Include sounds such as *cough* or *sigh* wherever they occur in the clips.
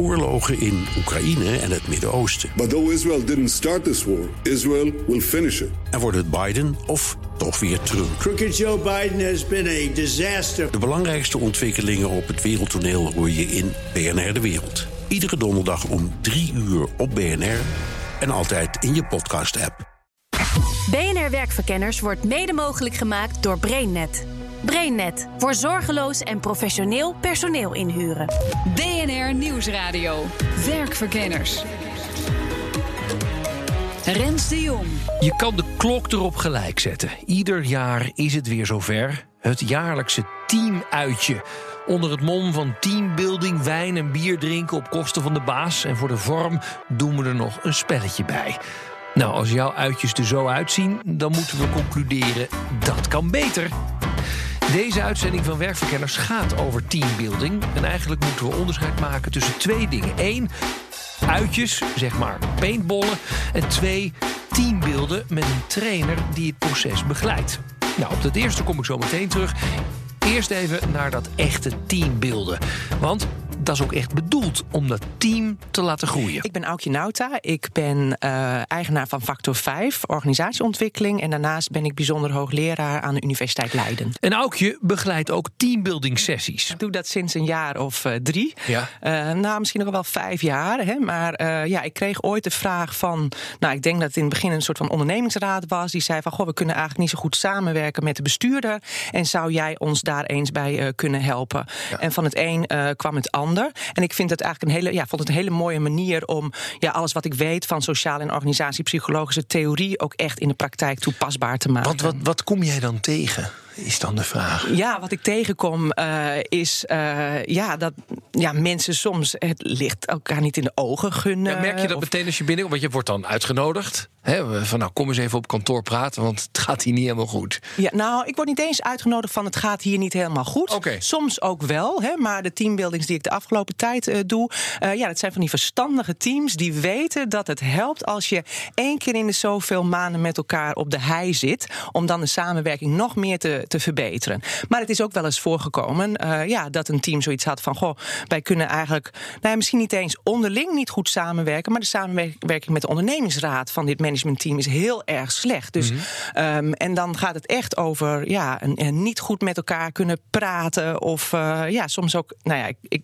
oorlogen in Oekraïne en het Midden-Oosten. But though Israel didn't start this war, Israel will finish it. En wordt het Biden of toch weer Trump? Crooked Joe Biden has been a disaster. De belangrijkste ontwikkelingen op het wereldtoneel hoor je in BNR De Wereld. Iedere donderdag om 3 uur op BNR en altijd in je podcast-app. BNR Werkverkenners wordt mede mogelijk gemaakt door BrainNet. BrainNet voor zorgeloos en professioneel personeel inhuren. BNR Nieuwsradio. Werkverkenners. Rens de Jong. Je kan de klok erop gelijk zetten. Ieder jaar is het weer zover. Het jaarlijkse teamuitje. Onder het mom van teambuilding, wijn en bier drinken op kosten van de baas. En voor de vorm doen we er nog een spelletje bij. Nou, als jouw uitjes er zo uitzien, dan moeten we concluderen dat kan beter. Deze uitzending van Werkverkenners gaat over teambuilding. En eigenlijk moeten we onderscheid maken tussen twee dingen. Eén, uitjes, zeg maar paintballen. En twee, teambeelden met een trainer die het proces begeleidt. Nou, op dat eerste kom ik zo meteen terug. Eerst even naar dat echte teambeelden. Want dat is ook echt bedoeld om dat team te laten groeien. Ik ben Aukje Nauta. Ik ben uh, eigenaar van Factor 5, organisatieontwikkeling. En daarnaast ben ik bijzonder hoogleraar aan de Universiteit Leiden. En Aukje begeleidt ook teambuilding sessies. Ik doe dat sinds een jaar of uh, drie. Ja. Uh, nou, misschien nog wel vijf jaar. Hè? Maar ja, ik kreeg ooit de vraag van... Nou, ik denk dat het in het begin een soort van ondernemingsraad was. Die zei van, goh, we kunnen eigenlijk niet zo goed samenwerken met de bestuurder. En zou jij ons daar eens bij kunnen helpen? Ja. En van het een kwam het ander. En ik vind het eigenlijk een hele, ja, vond het een hele mooie manier om ja, alles wat ik weet van sociale en organisatiepsychologische theorie ook echt in de praktijk toepasbaar te maken. Wat, wat, wat kom jij dan tegen? Is dan de vraag. Ja, wat ik tegenkom uh, is uh, ja, dat ja, mensen soms het licht elkaar niet in de ogen gunnen. Ja, merk je dat of... meteen als je binnen Want je wordt dan uitgenodigd. Hè, van nou, kom eens even op kantoor praten, want het gaat hier niet helemaal goed. Ja, nou, ik word niet eens uitgenodigd van het gaat hier niet helemaal goed. Okay. Soms ook wel, hè, maar de teambuildings die ik de afgelopen tijd uh, doe, ja, dat zijn van die verstandige teams die weten dat het helpt als je één keer in de zoveel maanden met elkaar op de hei zit, om dan de samenwerking nog meer te, te verbeteren. Maar het is ook wel eens voorgekomen uh, ja, dat een team zoiets had van, goh, wij kunnen eigenlijk, nou, misschien niet eens onderling niet goed samenwerken, maar de samenwerking met de ondernemingsraad van dit managementteam is heel erg slecht. Dus, mm-hmm. um, en dan gaat het echt over ja, een, een niet goed met elkaar kunnen praten. Of uh, ja, soms ook. Nou ja, ik,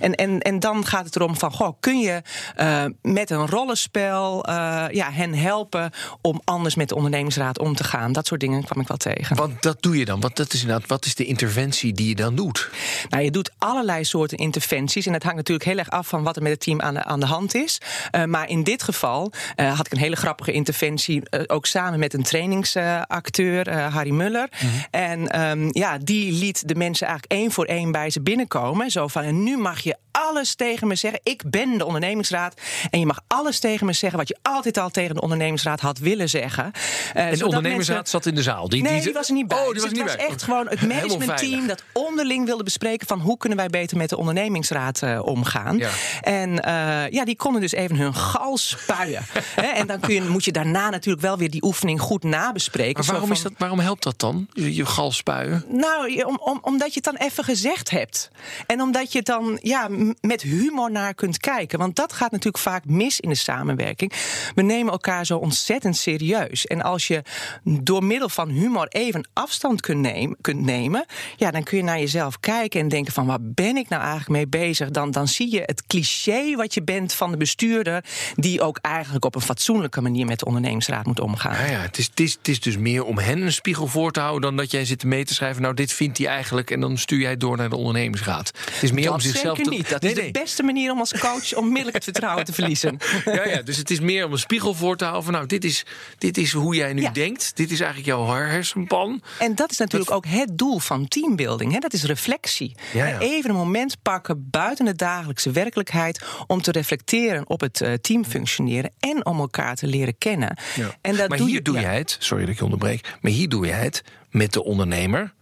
en, en, en dan gaat het erom van: goh, kun je uh, met een rollenspel ja, hen helpen om anders met de ondernemingsraad om te gaan? Dat soort dingen kwam ik wel tegen. Want dat doe je dan? Want dat is inderdaad, wat is de interventie die je dan doet? Nou, je doet allerlei soorten interventies. En het hangt natuurlijk heel erg af van wat er met het team aan de, aan de hand is. maar in dit geval had ik een hele grappige interventie, uh, ook samen met een trainingsacteur, Harry Muller. Mm-hmm. En um, ja, die liet de mensen eigenlijk één voor één bij ze binnenkomen. Zo van, en nu mag je alles tegen me zeggen. Ik ben de ondernemingsraad. En je mag alles tegen me zeggen wat je altijd al tegen de ondernemingsraad had willen zeggen. En de ondernemingsraad mensen... zat in de zaal? Die, nee, die, die was er niet bij. Oh, die dus was het niet was bij. echt gewoon het *laughs* managementteam dat onderling wilde bespreken van hoe kunnen wij beter met de ondernemingsraad uh, omgaan. Ja. En uh, ja, die konden dus even hun gal spuien. *laughs* en dan kun je, moet je daarna natuurlijk wel weer die oefening goed nabespreken. Maar waarom, van, is dat, waarom helpt dat dan? Je, je gal spuien? Nou, om, om, omdat je het dan even gezegd hebt. En omdat je het dan ja, met humor naar kunt kijken. Want dat gaat natuurlijk vaak mis in de samenwerking. We nemen elkaar zo ontzettend serieus. En als je door middel van humor even afstand kunt nemen, kunt nemen ja, dan kun je naar jezelf kijken en denken van waar ben ik nou eigenlijk mee bezig? Dan, dan zie je het cliché wat je bent van de bestuurder, die ook eigenlijk op een fatsoenlijke manier met de ondernemingsraad moet omgaan. Ja, ja het, is, het, is, het is dus meer om hen een spiegel voor te houden dan dat jij zit mee te schrijven. Nou, dit vindt hij eigenlijk en dan stuur jij het door naar de ondernemingsraad. Het is meer dat om zichzelf zeker te. niet. Dat nee, is nee. de beste manier om als coach onmiddellijk het vertrouwen te verliezen. *laughs* Ja, ja, dus het is meer om een spiegel voor te houden van nou, dit is, dit is hoe jij nu Ja. denkt. Dit is eigenlijk jouw hersenpan. En dat is natuurlijk ook het doel van teambuilding. Hè? Dat is reflectie. Ja, ja. Even een moment pakken buiten de dagelijkse werkelijkheid om te reflecteren op het uh, team functioneren en om elkaar te leren kennen. Ja. En dat maar doe hier je, doe jij het, sorry dat ik je onderbreek, maar hier doe jij het met de ondernemer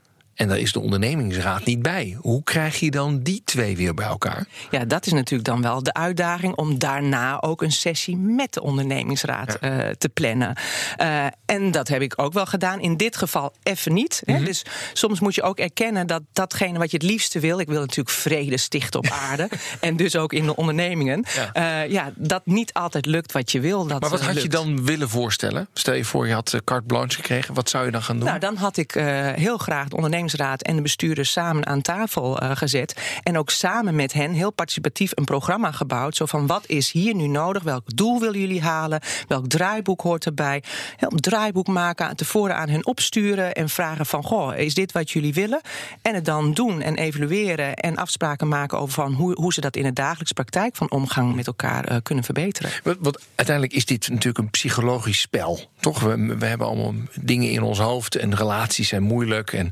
En daar is de ondernemingsraad niet bij. Hoe krijg je dan die twee weer bij elkaar? Ja, dat is natuurlijk dan wel de uitdaging om daarna ook een sessie met de ondernemingsraad eh, te plannen. Uh, en dat heb ik ook wel gedaan. In dit geval even niet. Hè. Dus soms moet je ook erkennen dat datgene wat je het liefste wil. Ik wil natuurlijk vrede stichten op aarde. *laughs* en dus ook in de ondernemingen. Ja. Uh, ja, dat niet altijd lukt wat je wil. Dat maar wat had lukt. je dan willen voorstellen? Stel je voor, je had carte blanche gekregen. Wat zou je dan gaan doen? Nou, dan had ik heel graag de ondernemingsraad en de bestuurders samen aan tafel gezet. En ook samen met hen heel participatief een programma gebouwd. Zo van wat is hier nu nodig? Welk doel willen jullie halen? Welk draaiboek hoort erbij? Een draaiboek maken, tevoren aan hen opsturen en vragen van goh, is dit wat jullie willen? En het dan doen en evalueren en afspraken maken over van hoe, hoe ze dat in de dagelijkse praktijk van omgang met elkaar uh, kunnen verbeteren. Want, uiteindelijk is dit natuurlijk een psychologisch spel, toch? We, we hebben allemaal dingen in ons hoofd en relaties zijn moeilijk en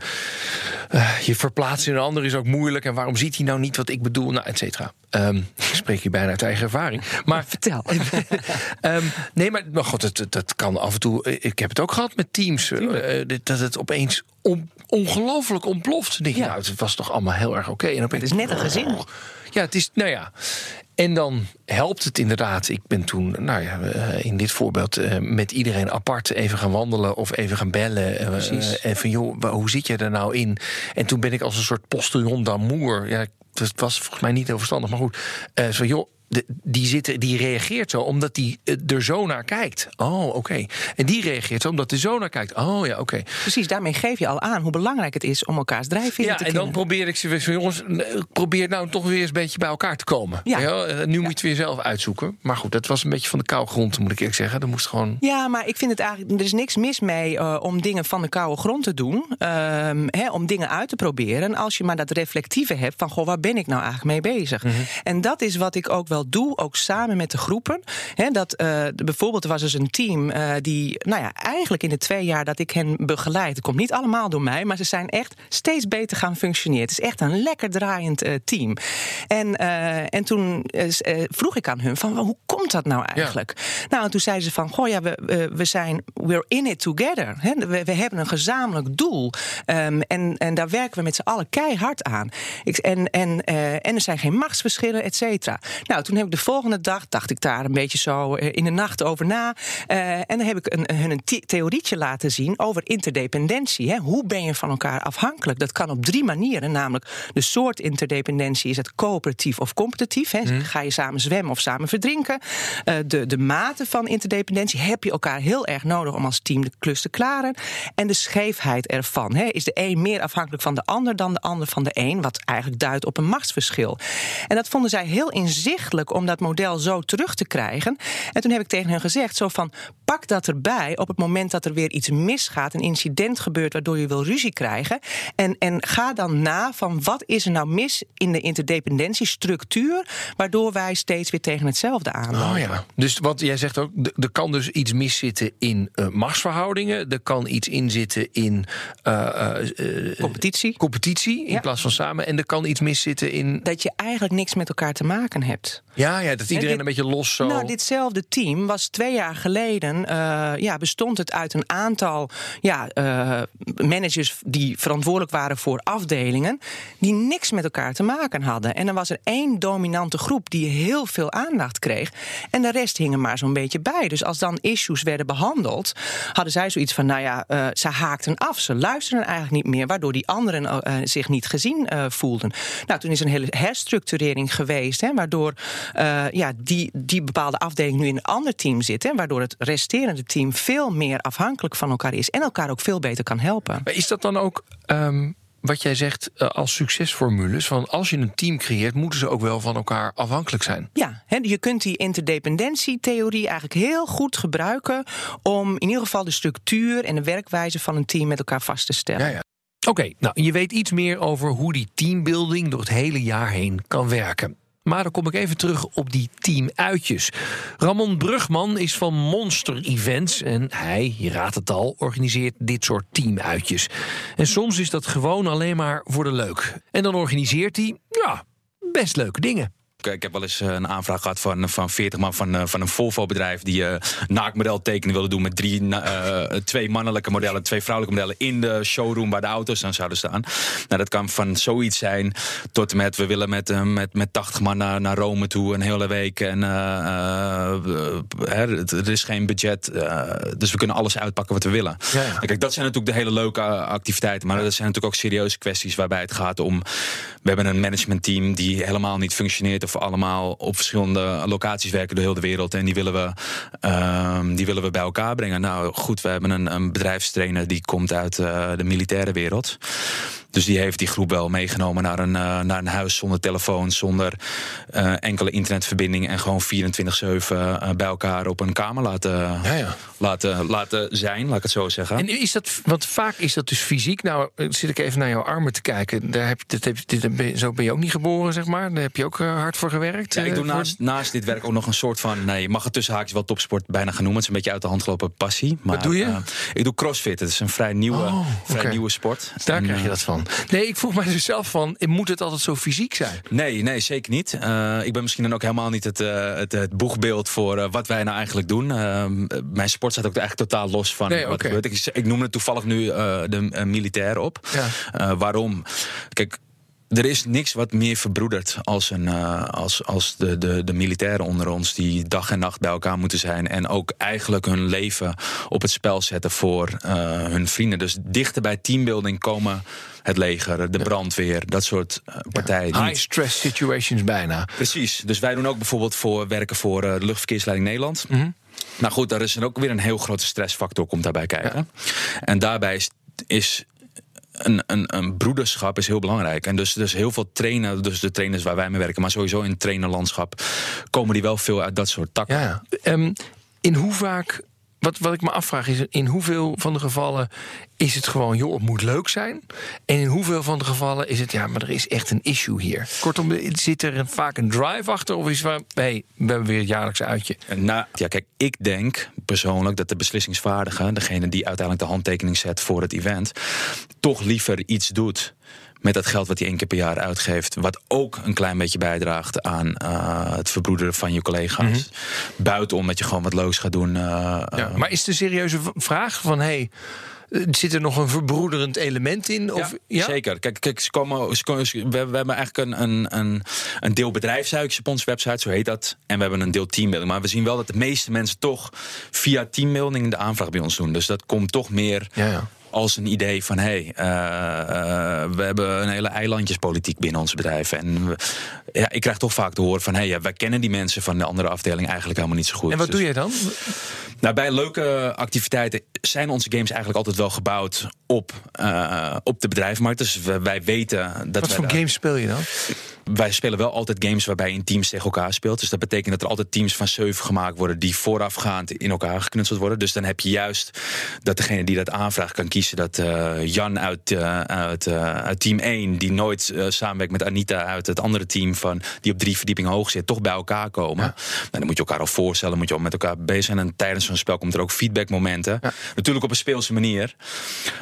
uh, je verplaatsen in een ander is ook moeilijk en waarom ziet hij nou niet wat ik bedoel, nou, et cetera. Um, ik spreek je bijna uit eigen ervaring. Maar vertel. um, *laughs* nee, maar, maar god, het, dat kan af en toe. Ik heb het ook gehad met teams. Uh, dat het opeens on, ongelooflijk ontploft. Denk ja. nou, het was toch allemaal heel erg oké. Okay. Het is net een gezin. Oh, ja, het is, nou ja. En dan helpt het inderdaad. Ik ben toen, nou ja, in dit voorbeeld uh, met iedereen apart even gaan wandelen of even gaan bellen. Uh, en van joh, hoe zit je er nou in? En toen ben ik als een soort postillon d'amour. Ja, dat was volgens mij niet heel verstandig, maar goed. Uh, zo joh. De, die, zit, die reageert zo omdat die er zo naar kijkt. Oh, oké. Okay. En die reageert zo omdat de zo naar kijkt. Oh ja, oké. Okay. Precies, daarmee geef je al aan hoe belangrijk het is om elkaars drijfveer ja, te kennen. En dan probeer ik ze weer jongens, probeer nou toch weer eens een beetje bij elkaar te komen. Ja. ja nu ja. moet je het weer zelf uitzoeken. Maar goed, dat was een beetje van de koude grond, moet ik eerlijk zeggen. Dat moest gewoon. Ja, maar ik vind het eigenlijk, er is niks mis mee uh, om dingen van de koude grond te doen. Um, hè, om dingen uit te proberen. Als je maar dat reflectieve hebt van, goh, waar ben ik nou eigenlijk mee bezig? Mm -hmm. En dat is wat ik ook wel doe, ook samen met de groepen. He, dat, uh, bijvoorbeeld, er was dus een team uh, die, nou ja, eigenlijk in de twee jaar dat ik hen begeleid, het komt niet allemaal door mij, maar ze zijn echt steeds beter gaan functioneren. Het is echt een lekker draaiend uh, team. En, en toen vroeg ik aan hun van, hoe komt dat nou eigenlijk? Ja. Nou, en toen zeiden ze van, goh ja, we, we zijn, we're in it together. He, we, we, hebben een gezamenlijk doel. Um, en, en daar werken we met z'n allen keihard aan. Ik, en, en, en er zijn geen machtsverschillen, et cetera. Nou, toen heb ik de volgende dag dacht ik daar een beetje zo in de nacht over na. Uh, en dan heb ik hun een, een theorietje laten zien over interdependentie. Hè. Hoe ben je van elkaar afhankelijk? Dat kan op drie manieren. Namelijk de soort interdependentie is het coöperatief of competitief. Hè. Hmm. Ga je samen zwemmen of samen verdrinken? Uh, de, de mate van interdependentie heb je elkaar heel erg nodig om als team de klus te klaren. En de scheefheid ervan. Hè. Is de een meer afhankelijk van de ander dan de ander van de een? Wat eigenlijk duidt op een machtsverschil. En dat vonden zij heel inzichtelijk om dat model zo terug te krijgen. En toen heb ik tegen hen gezegd: zo van pak dat erbij op het moment dat er weer iets misgaat, een incident gebeurt waardoor je wil ruzie krijgen. En, en ga dan na van wat is er nou mis in de interdependentiestructuur, waardoor wij steeds weer tegen hetzelfde aanlopen. Oh ja. Dus wat jij zegt ook, er kan dus iets miszitten in uh, machtsverhoudingen, er kan iets inzitten in uh, uh, competitie. competitie in ja. plaats van samen, en er kan iets miszitten in. Dat je eigenlijk niks met elkaar te maken hebt. Ja, ja dat iedereen een beetje los zo. Nou, ditzelfde team was twee jaar geleden. Uh, ja, bestond het uit een aantal ja, uh, managers die verantwoordelijk waren voor afdelingen. die niks met elkaar te maken hadden. En dan was er één dominante groep die heel veel aandacht kreeg. En de rest hing er maar zo'n beetje bij. Dus als dan issues werden behandeld. hadden zij zoiets van: nou ja, uh, ze haakten af. Ze luisterden eigenlijk niet meer. Waardoor die anderen zich niet gezien voelden. Nou, toen is een hele herstructurering geweest. Hè, waardoor ja, die, die bepaalde afdeling nu in een ander team zit. Hè, waardoor het resterende team veel meer afhankelijk van elkaar is. En elkaar ook veel beter kan helpen. Maar is dat dan ook. Um, wat jij zegt uh, als succesformules. Van als je een team creëert, moeten ze ook wel van elkaar afhankelijk zijn. Ja, he, je kunt die interdependentietheorie eigenlijk heel goed gebruiken. om in ieder geval de structuur en de werkwijze van een team met elkaar vast te stellen. Ja, ja. Oké, okay, nou je weet iets meer over hoe die teambuilding door het hele jaar heen kan werken. Maar dan kom ik even terug op die teamuitjes. Ramon Brugman is van Monster Events en hij, je raadt het al, organiseert dit soort teamuitjes. En soms is dat gewoon alleen maar voor de leuk. En dan organiseert hij, ja, best leuke dingen. Ik heb wel eens eh, een aanvraag gehad van, van 40 man van, eh, van een Volvo-bedrijf die uh, naakmodel tekenen willen doen met drie, uh, twee mannelijke modellen, twee vrouwelijke modellen in de showroom waar de auto's dan zouden staan. Nou, dat kan van zoiets zijn tot met we willen met, met, met 80 man naar, naar Rome toe een hele week en er is geen budget, dus we kunnen alles uitpakken wat we willen. Ja, ja. Kijk, dat zijn natuurlijk de hele leuke activiteiten, maar dat zijn natuurlijk ook serieuze kwesties waarbij het gaat om. We hebben een managementteam die helemaal niet functioneert allemaal op verschillende locaties werken door heel de wereld. En die willen we, uh, die willen we bij elkaar brengen. Nou goed, we hebben een, een bedrijfstrainer die komt uit uh, de militaire wereld. Dus die heeft die groep wel meegenomen naar een, uh, naar een huis zonder telefoon, zonder uh, enkele internetverbinding. En gewoon 24-7 uh, bij elkaar op een kamer laten, ja, ja. Laten, laten zijn, laat ik het zo zeggen. En is dat, want vaak is dat dus fysiek. Nou, zit ik even naar jouw armen te kijken. Daar heb je, dit, heb, dit, ben je, zo ben je ook niet geboren, zeg maar. Daar heb je ook hard voor gewerkt. Ja, ik doe naast, naast dit werk ook nog een soort van. Nee, je mag het tussen haakjes wel topsport bijna gaan noemen. Het is een beetje uit de hand gelopen passie. Maar, Wat doe je? ik doe crossfit. Het is een vrij nieuwe, oh, vrij nieuwe sport. Daar en, krijg je dat van. Nee, ik vroeg mij dus zelf van, moet het altijd zo fysiek zijn? Nee, nee, zeker niet. Uh, ik ben misschien dan ook helemaal niet het, uh, het, het boegbeeld voor uh, wat wij nou eigenlijk doen. mijn sport staat ook eigenlijk totaal los van nee, wat okay. er gebeurt. Ik, ik noem het toevallig nu de militair op. Ja. waarom? Kijk, er is niks wat meer verbroedert als, een, uh, als, als de, de, de militairen onder ons die dag en nacht bij elkaar moeten zijn. En ook eigenlijk hun leven op het spel zetten voor uh, hun vrienden. Dus dichter bij teambuilding komen het leger, de brandweer, dat soort uh, partijen. Ja, high stress situations bijna. Precies. Dus wij doen ook bijvoorbeeld voor werken voor de luchtverkeersleiding Nederland. Mm -hmm. Nou goed, daar is er ook weer een heel grote stressfactor komt daarbij kijken. Ja. En daarbij is, is een, een, een, broederschap is heel belangrijk. En dus, dus heel veel trainen, dus de trainers waar wij mee werken, maar sowieso in trainerlandschap, komen die wel veel uit dat soort takken. Um, in hoe vaak. Wat, wat ik me afvraag is, in hoeveel van de gevallen is het gewoon, joh, het moet leuk zijn? En in hoeveel van de gevallen is het, ja, maar er is echt een issue hier? Kortom, zit er vaak een drive achter? Of is waar, hey, we hebben weer het jaarlijkse uitje? Nou, ja, kijk, ik denk persoonlijk dat de beslissingsvaardige, degene die uiteindelijk de handtekening zet voor het event, toch liever iets doet met dat geld wat hij één keer per jaar uitgeeft. Wat ook een klein beetje bijdraagt aan uh, het verbroederen van je collega's. Mm -hmm. Buitenom dat je gewoon wat leuks gaat doen. Uh, ja, maar is de serieuze vraag van... Hey, Zit er nog een verbroederend element in? Of, ja, ja? zeker. Kijk, kijk ze komen, ze komen, we, we, hebben eigenlijk een, een, een, een deel bedrijfsuitjes op onze website, zo heet dat. En we hebben een deel teambuilding. Maar we zien wel dat de meeste mensen toch via teambuilding de aanvraag bij ons doen. Dus dat komt toch meer ja, ja als een idee van hé, hey, uh, uh, we hebben een hele eilandjespolitiek binnen ons bedrijf. En we, ja, ik krijg toch vaak te horen van hé, hey, ja, wij kennen die mensen van de andere afdeling eigenlijk helemaal niet zo goed. En wat dus, doe je dan? Nou, bij leuke activiteiten zijn onze games eigenlijk altijd wel gebouwd op, uh, op de bedrijfsmarkt. Dus wij, wij weten dat. Wat voor games speel je dan? Wij spelen wel altijd games waarbij je in teams tegen elkaar speelt. Dus dat betekent dat er altijd teams van zeven gemaakt worden die voorafgaand in elkaar geknutseld worden. Dus dan heb je juist dat degene die dat aanvraagt kan kiezen dat uh, Jan uit, uh, uit, uh, uit team 1, die nooit samenwerkt met Anita uit het andere team van die op drie verdiepingen hoog zit, toch bij elkaar komen. Ja. Nou, dan moet je elkaar al voorstellen, moet je al met elkaar bezig zijn. En tijdens zo'n spel komt er ook feedbackmomenten. Ja. Natuurlijk op een speelse manier.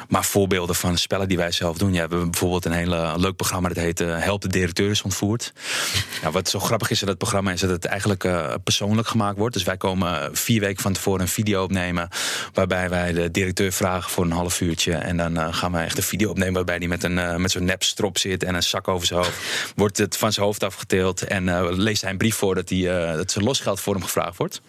Maar voorbeelden van spellen die wij zelf doen. Ja, we hebben bijvoorbeeld een hele leuk programma dat heet Help de directeur is ontvoerd. *laughs* nou, wat zo grappig is aan dat programma is dat het eigenlijk persoonlijk gemaakt wordt. Dus wij komen vier weken van tevoren een video opnemen. Waarbij wij de directeur vragen voor een half En dan uh, gaan wij echt een video opnemen waarbij hij met, een, uh, met zo'n nepstrop zit en een zak over zijn hoofd. Wordt het van zijn hoofd afgeteeld. En leest hij een brief voor dat, hij, dat zijn losgeld voor hem gevraagd wordt.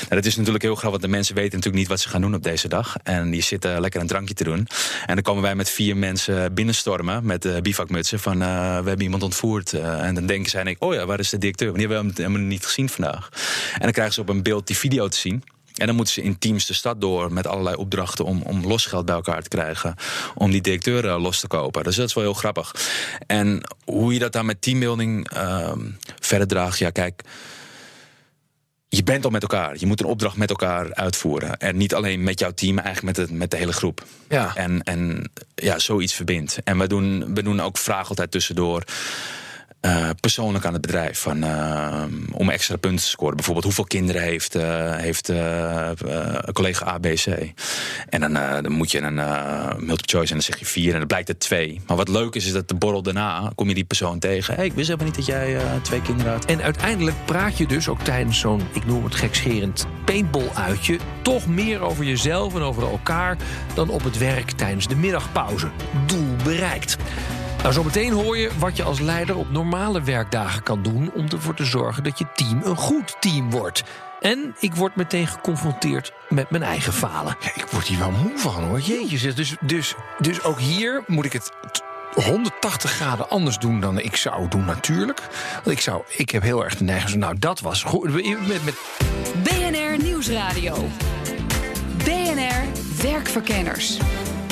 Nou, dat is natuurlijk heel grappig, want de mensen weten natuurlijk niet wat ze gaan doen op deze dag. En die zitten lekker een drankje te doen. En dan komen wij met vier mensen binnenstormen met bivakmutsen van we hebben iemand ontvoerd. en dan denken zij, denk, oh ja, waar is de directeur? Want die hebben we helemaal niet gezien vandaag. En dan krijgen ze op een beeld die video te zien. En dan moeten ze in teams de stad door met allerlei opdrachten om, om losgeld bij elkaar te krijgen. Om die directeur uh, los te kopen. Dus dat is wel heel grappig. En hoe je dat dan met teambuilding uh, verder draagt, ja, kijk. Je bent al met elkaar. Je moet een opdracht met elkaar uitvoeren. En niet alleen met jouw team, maar eigenlijk met de, met de hele groep. Ja. En, en ja, zoiets verbindt. En we doen, we doen ook vragen altijd tussendoor. Eh, persoonlijk aan het bedrijf. Van, eh, om extra punten te scoren. Bijvoorbeeld hoeveel kinderen heeft, eh, heeft collega A, B, C. En dan, dan moet je een multiple choice en dan zeg je vier en dan blijkt het twee. Maar wat leuk is, is dat de borrel daarna kom je die persoon tegen. Hey, ik wist helemaal niet dat jij twee kinderen had. En uiteindelijk praat je dus ook tijdens zo'n, ik noem het gekscherend, paintball-uitje... toch meer over jezelf en over elkaar dan op het werk tijdens de middagpauze. Doel bereikt. Nou, zometeen hoor je wat je als leider op normale werkdagen kan doen... om ervoor te zorgen dat je team een goed team wordt. En ik word meteen geconfronteerd met mijn eigen falen. Ja, ik word hier wel moe van hoor. Jeetje, zeg. Dus, dus, dus ook hier moet ik het t- 180 graden anders doen dan ik zou doen natuurlijk. Want ik, zou, ik heb heel erg de neiging van, nou dat was goed. Met, met, BNR Nieuwsradio. BNR Werkverkenners.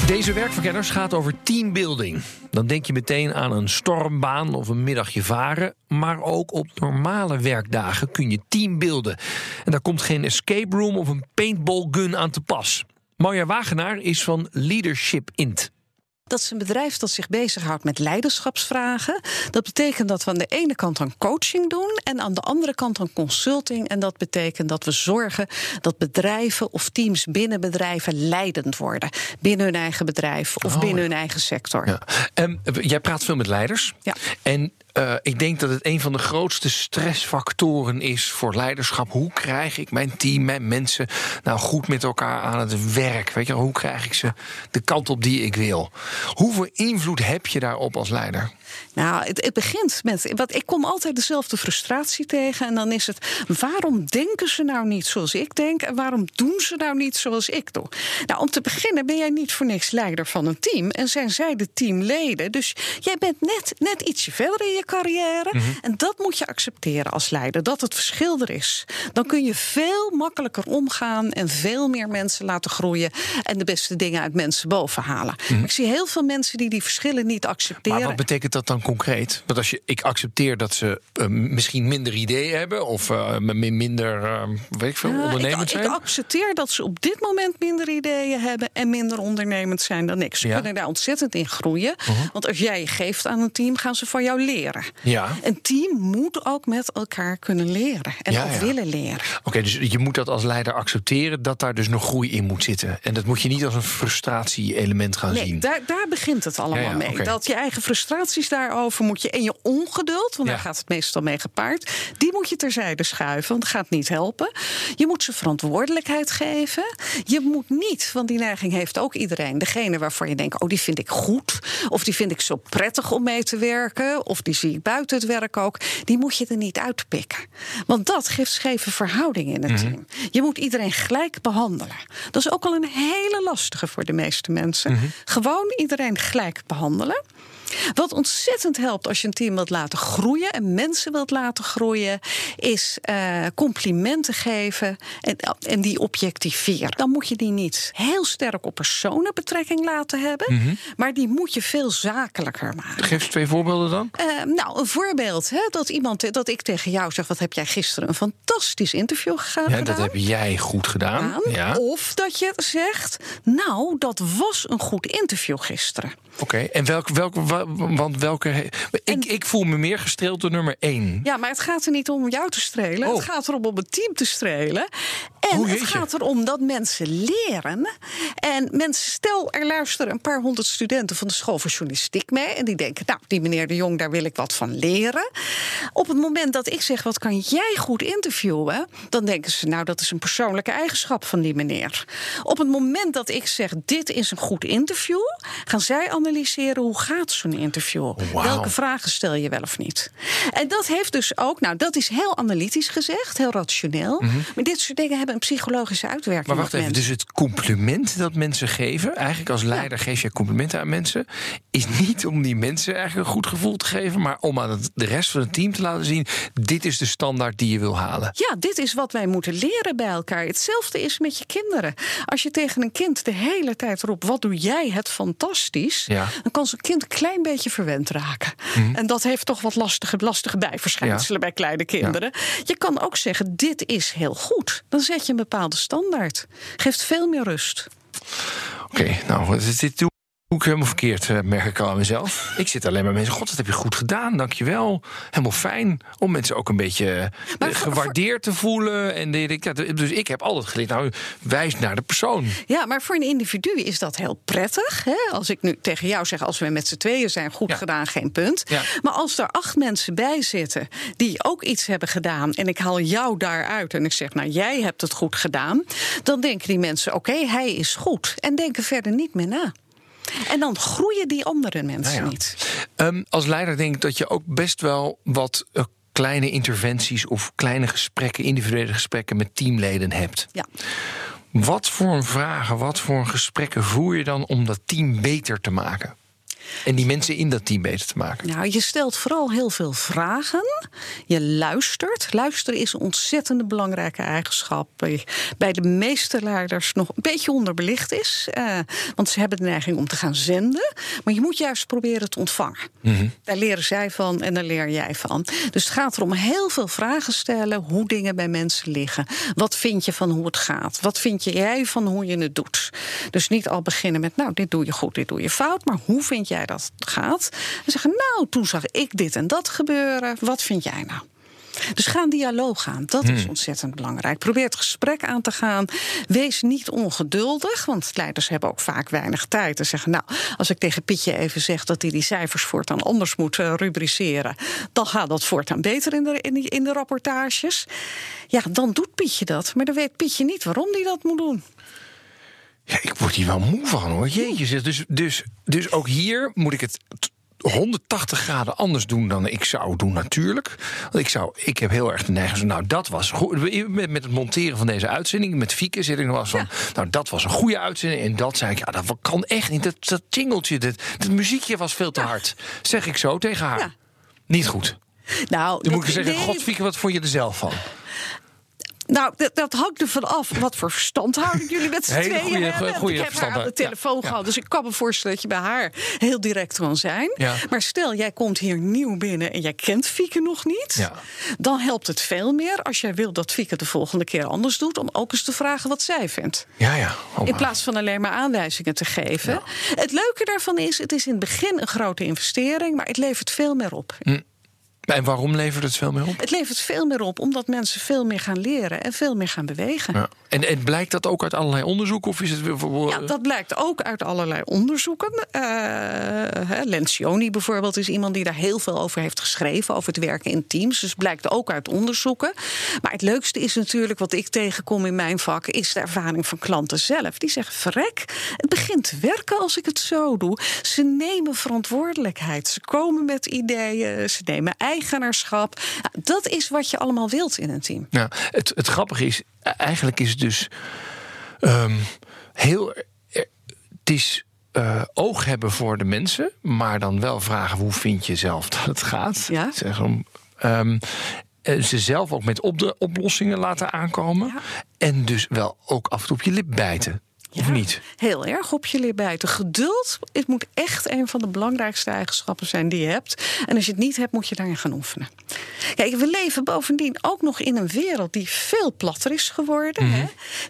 Deze werkverkenners gaat over teambuilding. Dan denk je meteen aan een stormbaan of een middagje varen. Maar ook op normale werkdagen kun je teambeelden. En daar komt geen escape room of een paintball gun aan te pas. Marja Wagenaar is van Leadership Int. Dat is een bedrijf dat zich bezighoudt met leiderschapsvragen. Dat betekent dat we aan de ene kant dan coaching doen en aan de andere kant dan consulting. En dat betekent dat we zorgen dat bedrijven of teams binnen bedrijven leidend worden. Binnen hun eigen bedrijf of Oh, binnen ja. hun eigen sector. Ja. Ehm, jij praat veel met leiders. Ja. En eh, ik denk dat het een van de grootste stressfactoren is voor leiderschap. Hoe krijg ik mijn team, mijn mensen nou goed met elkaar aan het werk? Weet je, hoe krijg ik ze de kant op die ik wil? Hoeveel invloed heb je daarop als leider? Nou, het, het begint met. Wat, ik kom altijd dezelfde frustratie tegen. En dan is het. Waarom denken ze nou niet zoals ik denk? En waarom doen ze nou niet zoals ik doe? Nou, om te beginnen ben jij niet voor niks leider van een team. En zijn zij de teamleden. Dus jij bent net, net ietsje verder in je carrière. En dat moet je accepteren als leider. Dat het verschil er is. Dan kun je veel makkelijker omgaan. En veel meer mensen laten groeien. En de beste dingen uit mensen bovenhalen. Ik zie heel veel mensen die die verschillen niet accepteren. Maar wat betekent dat dan concreet? Want als je, ik accepteer dat ze eh, misschien minder ideeën hebben of eh, min- minder, eh, weet ik veel, ondernemend ik, zijn. ik accepteer dat ze op dit moment minder ideeën hebben en minder ondernemend zijn dan ik. Ze Ja. Kunnen daar ontzettend in groeien. Want als jij je geeft aan een team, gaan ze van jou leren. Ja. Een team moet ook met elkaar kunnen leren en Ja, ook ja. willen leren. Oké, dus je moet dat als leider accepteren dat daar dus nog groei in moet zitten. En dat moet je niet als een frustratie-element gaan Nee, zien. daar, daar begint het allemaal Ja, ja, mee. Dat je eigen frustraties daarover moet je. En je ongeduld, want Ja. daar gaat het meestal mee gepaard. Die moet je terzijde schuiven, want het gaat niet helpen. Je moet ze verantwoordelijkheid geven. Je moet niet, want die neiging heeft ook iedereen. Degene waarvan je denkt, oh, die vind ik goed. Of die vind ik zo prettig om mee te werken. Of die zie ik buiten het werk ook. Die moet je er niet uitpikken. Want dat geeft scheve verhoudingen in het team. Je moet iedereen gelijk behandelen. Dat is ook al een hele lastige voor de meeste mensen. Gewoon iedereen gelijk behandelen. Wat ontzettend helpt als je een team wilt laten groeien en mensen wilt laten groeien, is eh, complimenten geven en, en die objectiveren. Dan moet je die niet heel sterk op personenbetrekking laten hebben, maar die moet je veel zakelijker maken. Geef eens twee voorbeelden dan. Eh, nou, een voorbeeld, hè, dat, iemand, dat ik tegen jou zeg: Wat heb jij gisteren een fantastisch interview ge- Ja, gedaan? dat heb jij goed gedaan. aan. Ja. Of dat je zegt: Nou, dat was een goed interview gisteren. Oké, en welke, welke, wa- want welke. Ik, ik voel me meer gestreeld door nummer één. Ja, maar het gaat er niet om jou te strelen. Oh. Het gaat erom om het team te strelen. En het gaat erom dat mensen leren. En mensen, stel, er luisteren een paar honderd studenten van de school voor journalistiek mee. En die denken, nou, die meneer de Jong, daar wil ik wat van leren. Op het moment dat ik zeg, wat kan jij goed interviewen? Dan denken ze, nou, dat is een persoonlijke eigenschap van die meneer. Op het moment dat ik zeg, dit is een goed interview, gaan zij analyseren hoe gaat zo'n interview. Welke vragen stel je wel of niet? En dat heeft dus ook, nou, dat is heel analytisch gezegd, heel rationeel. Maar dit soort dingen hebben een psychologische uitwerking. Mhm. Maar wacht even, mensen. dus het compliment dat mensen geven, eigenlijk als leider geef je complimenten aan mensen, is niet om die mensen eigenlijk een goed gevoel te geven, maar om aan het, de rest van het team te laten zien: dit is de standaard die je wil halen. Ja, dit is wat wij moeten leren bij elkaar. Hetzelfde is met je kinderen. Als je tegen een kind de hele tijd roept: wat doe jij het fantastisch? Ja. Dan kan zo'n kind een klein beetje verwend raken. En dat heeft toch wat lastige, lastige bijverschijnselen bij kleine kinderen. Je kan ook zeggen: dit is heel goed. Dan zet je een bepaalde standaard. Geeft veel meer rust. Oké, nou, dit, dit Doe ik helemaal verkeerd, eh, merk ik al aan mezelf. Ik zit alleen maar mensen. God, dat heb je goed gedaan, dankjewel. Helemaal fijn. Om mensen ook een beetje eh, voor- gewaardeerd te voelen. En de- ik- ja, dus ik heb altijd geleerd, nou, wijs naar de persoon. Ja, maar voor een individu is dat heel prettig. Hè? Als ik nu tegen jou zeg, als we met z'n tweeën zijn, goed Ja. gedaan, geen punt. Ja. Maar als er acht mensen bij zitten die ook iets hebben gedaan... en ik haal jou daaruit en ik zeg, nou, jij hebt het goed gedaan... dan denken die mensen, oké, hij is goed. En denken verder niet meer na. En dan groeien die andere mensen Nou ja. niet. Ehm, als leider denk ik dat je ook best wel wat eh, kleine interventies of kleine gesprekken, individuele gesprekken met teamleden hebt. Ja. Wat voor vragen, wat voor gesprekken voer je dan om dat team beter te maken? En die mensen in dat team beter te maken? Nou, je stelt vooral heel veel vragen. Je luistert. Luisteren is een ontzettend belangrijke eigenschap. die Bij de meeste leiders nog een beetje onderbelicht is. Eh, want ze hebben de neiging om te gaan zenden. Maar je moet juist proberen te ontvangen. Daar leren zij van en daar leer jij van. Dus het gaat erom heel veel vragen stellen. Hoe dingen bij mensen liggen. Wat vind je van hoe het gaat? Wat vind jij van hoe je het doet? Dus niet al beginnen met, nou, dit doe je goed, dit doe je fout. Maar hoe vind jij dat gaat? En zeggen, nou, toen zag ik dit en dat gebeuren. Wat vind jij nou? Dus ga een dialoog aan. Dat is ontzettend belangrijk. Probeer het gesprek aan te gaan. Wees niet ongeduldig, want leiders hebben ook vaak weinig tijd. En zeggen, nou, als ik tegen Pietje even zeg dat hij die cijfers voortaan anders moet eh, rubriceren, dan gaat dat voortaan beter in de, in, die, in de rapportages. Ja, dan doet Pietje dat. Maar dan weet Pietje niet waarom hij dat moet doen. Ja, ik word hier wel moe van hoor. Jeetje. Dus, dus, dus ook hier moet ik het t- 180 graden anders doen dan ik zou doen, natuurlijk. Want ik, zou, ik heb heel erg de neiging van, nou, dat was goed. Met, met het monteren van deze uitzending, met Fieke zit ik nog wel eens van, nou, dat was een goede uitzending. En dat zei ik, ja, dat kan echt niet. Dat, dat jingeltje, dat, dat muziekje was veel te hard. Zeg ik zo tegen haar. Ja. Niet goed. Nou, Dan moet ik zeggen, nee, god Fieke, wat vond je er zelf van? Nou, dat, dat hangt ervan af wat voor verstandhouding jullie met z'n tweeën goeie- hebben. Goeie ik heb haar aan de telefoon Ja, gehad, dus ik kan me voorstellen dat je bij haar heel direct kan zijn. Ja. Maar stel, jij komt hier nieuw binnen en jij kent Fieke nog niet. Ja. Dan helpt het veel meer als jij wil dat Fieke de volgende keer anders doet... om ook eens te vragen wat zij vindt. Ja, ja. Oh, In plaats van alleen maar aanwijzingen te geven. Het leuke daarvan is, het is in het begin een grote investering... maar het levert veel meer op. En waarom levert het veel meer op? Het levert veel meer op omdat mensen veel meer gaan leren... en veel meer gaan bewegen. Ja. En, en blijkt dat ook uit allerlei onderzoeken? Of is het Ja, dat blijkt ook uit allerlei onderzoeken. Eh, hè, Lencioni bijvoorbeeld is iemand die daar heel veel over heeft geschreven, over het werken in teams. Dus blijkt ook uit onderzoeken. Maar het leukste is natuurlijk, wat ik tegenkom in mijn vak, is de ervaring van klanten zelf. Die zeggen: verrek, het begint te werken als ik het zo doe. Ze nemen verantwoordelijkheid. Ze komen met ideeën, ze nemen eigenaarschap. Dat is wat je allemaal wilt in een team. Ja, het, het grappige is, e- eigenlijk is het dus ehm, heel. eh, Het is eh, oog hebben voor de mensen, maar dan wel vragen hoe vind je zelf dat het gaat. Ja. Zeg, om, ehm, eh, ze zelf ook met op de oplossingen laten aankomen. Ja. En dus wel ook af en toe op je lip bijten. Of niet? Heel erg op je lip bijten. Geduld het moet echt een van de belangrijkste eigenschappen zijn die je hebt. En als je het niet hebt, moet je daarin gaan oefenen. Kijk, we leven bovendien ook nog in een wereld die veel platter is geworden. hè?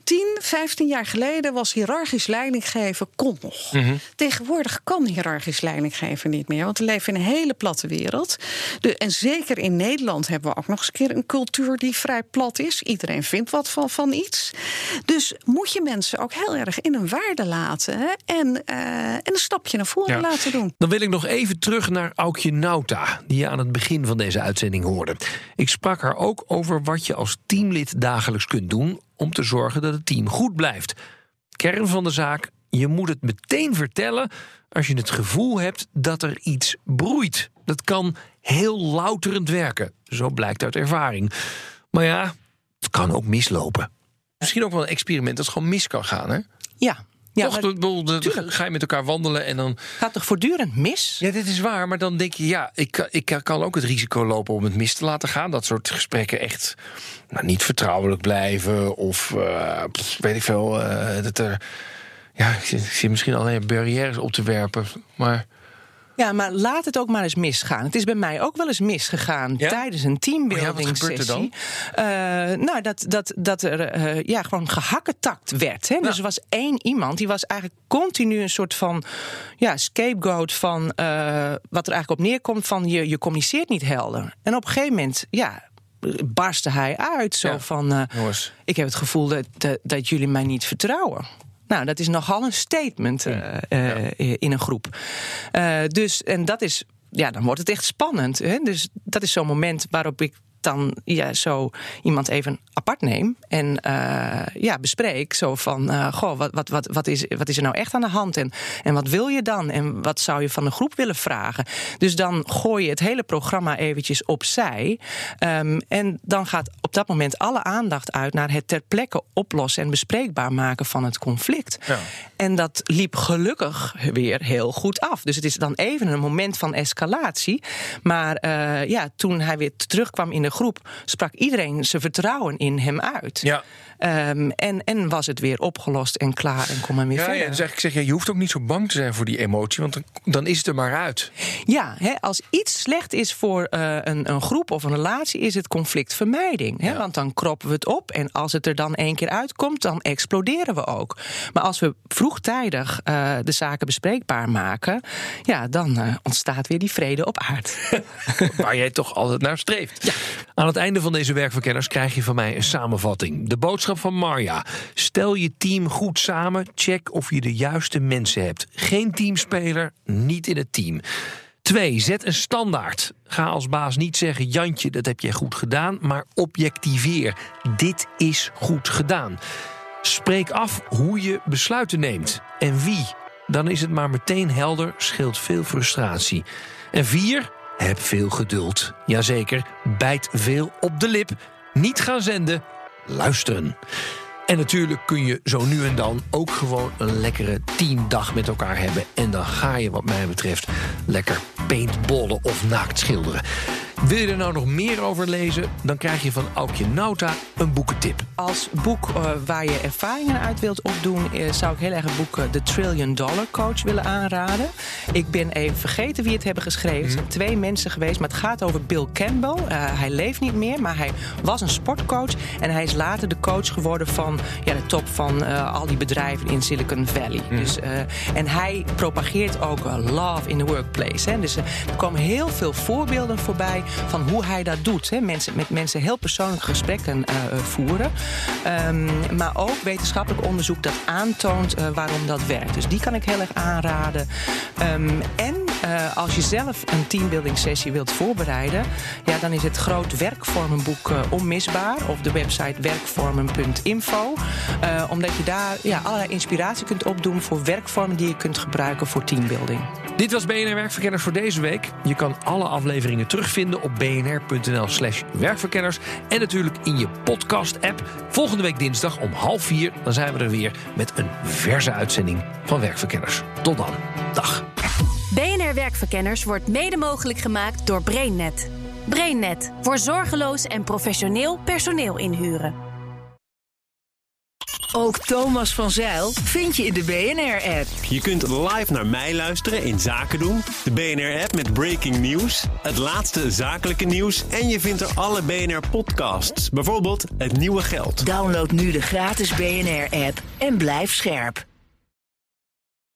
10, 15 jaar geleden was hiërarchisch leidinggeven kon nog. Tegenwoordig kan hiërarchisch leidinggeven niet meer. Want we leven in een hele platte wereld. De, en zeker in Nederland hebben we ook nog eens een keer een cultuur die vrij plat is. Iedereen vindt wat van, van iets. Dus moet je mensen ook heel erg in hun waarde laten. Hè? En, eh, en een stapje naar voren Ja. laten doen. Dan wil ik nog even terug naar Aukje Nauta, die je aan het begin van deze uitzending Ik sprak haar ook over wat je als teamlid dagelijks kunt doen om te zorgen dat het team goed blijft. Kern van de zaak: je moet het meteen vertellen als je het gevoel hebt dat er iets broeit. Dat kan heel louterend werken, zo blijkt uit ervaring. Maar ja, het kan ook mislopen. Misschien ook wel een experiment dat gewoon mis kan gaan, hè? Ja. Ja, Toch, maar ik bedoel, dan tuurlijk. ga je met elkaar wandelen en dan gaat toch voortdurend mis? ja, dit is waar, maar dan denk je, ja, ik, ik kan ook het risico lopen om het mis te laten gaan. Dat soort gesprekken echt nou, niet vertrouwelijk blijven. Of eh, weet ik veel, eh, dat er. Ja, ik zit, ik zit misschien alleen barrières op te werpen. Maar Ja, maar laat het ook maar eens misgaan. Het is bij mij ook wel eens misgegaan Ja? tijdens een teambuilding sessie. Eh, nou, dat, dat, dat er eh, ja, gewoon gehakketakt werd. Hè? Dus er was één iemand die was eigenlijk continu een soort van ja, scapegoat van eh, wat er eigenlijk op neerkomt van je, je communiceert niet helder. En op een gegeven moment, ja. Barstte hij uit zo Ja. van. Ik heb het gevoel dat, dat, dat jullie mij niet vertrouwen. Nou, dat is nogal een statement in een groep. Eh, dus, en dat is, ja, dan wordt het echt spannend. Hè? Dus dat is zo'n moment waarop ik dan ja, zo iemand even apart neem en eh, ja, bespreek. Zo van, eh, goh, wat, wat, wat, wat, is, wat is er nou echt aan de hand? En, en wat wil je dan? En wat zou je van de groep willen vragen? Dus dan gooi je het hele programma eventjes opzij. Ehm, en dan gaat op dat moment alle aandacht uit naar het ter plekke oplossen en bespreekbaar maken van het conflict. Ja. En dat liep gelukkig weer heel goed af. Dus het is dan even een moment van escalatie. Maar eh, ja, toen hij weer terugkwam in de groep, sprak iedereen zijn vertrouwen in hem uit. Ehm, en, en was het weer opgelost en klaar en kon men weer Ja, verder. ja, dus eigenlijk zeg je, je hoeft ook niet zo bang te zijn voor die emotie, want dan, dan is het er maar uit. Ja, hè, als iets slecht is voor eh, een, een groep of een relatie, is het conflictvermijding. Hè? Want dan kroppen we het op en als het er dan één keer uitkomt, dan exploderen we ook. Maar als we vroegtijdig eh, de zaken bespreekbaar maken, ja, dan eh, ontstaat weer die vrede op aard. *laughs* Waar jij toch altijd naar streeft. Aan het einde van deze werkverkenners krijg je van mij een samenvatting. De boodschap van Marja. Stel je team goed samen. Check of je de juiste mensen hebt. Geen teamspeler, niet in het team. 2. Zet een standaard. Ga als baas niet zeggen: Jantje, dat heb jij goed gedaan, maar objectiveer. Dit is goed gedaan. Spreek af hoe je besluiten neemt en wie. Dan is het maar meteen helder, scheelt veel frustratie. En vier, heb veel geduld. Jazeker, bijt veel op de lip. Niet gaan zenden, luisteren. En natuurlijk kun je zo nu en dan ook gewoon een lekkere teamdag met elkaar hebben. En dan ga je, wat mij betreft, lekker paintballen of naakt schilderen. Wil je er nou nog meer over lezen? Dan krijg je van Aukje Nauta een boekentip. Als boek eh, waar je ervaringen uit wilt opdoen, eh, zou ik heel erg het boek eh, The Trillion Dollar Coach willen aanraden. Ik ben even vergeten wie het hebben geschreven. Het zijn twee mensen geweest, maar het gaat over Bill Campbell. Hij leeft niet meer, maar hij was een sportcoach. En hij is later de coach geworden van ja, de top van al die bedrijven in Silicon Valley. Dus, eh, en hij propageert ook love in the workplace. Hè. Dus er komen heel veel voorbeelden voorbij van hoe hij dat doet. Hè. Mensen, met mensen heel persoonlijke gesprekken eh, eh, voeren. Ehm, maar ook wetenschappelijk onderzoek dat aantoont eh, waarom dat werkt. Dus die kan ik heel erg aanraden. Ehm, en eh, als je zelf een teambuilding sessie wilt voorbereiden, ja, dan is het groot werkvormenboek eh, onmisbaar. Of de website werkvormen.info. Eh, omdat je daar ja, allerlei inspiratie kunt opdoen voor werkvormen die je kunt gebruiken voor teambuilding. Dit was BNR Werkverkenners voor deze week. Je kan alle afleveringen terugvinden op bnr.nl slash werkverkenners. En natuurlijk in je podcast-app. Volgende week dinsdag om half vier. Dan zijn we er weer met een verse uitzending van Werkverkenners. Tot dan. Dag. BNR Werkverkenners wordt mede mogelijk gemaakt door BrainNet. BrainNet voor zorgeloos en professioneel personeel inhuren. Ook Thomas van Zeil vind je in de BNR-app. Je kunt live naar mij luisteren in Zaken doen, de BNR-app met breaking news, het laatste zakelijke nieuws en je vindt er alle BNR-podcasts, bijvoorbeeld Het Nieuwe Geld. Download nu de gratis BNR-app en blijf scherp.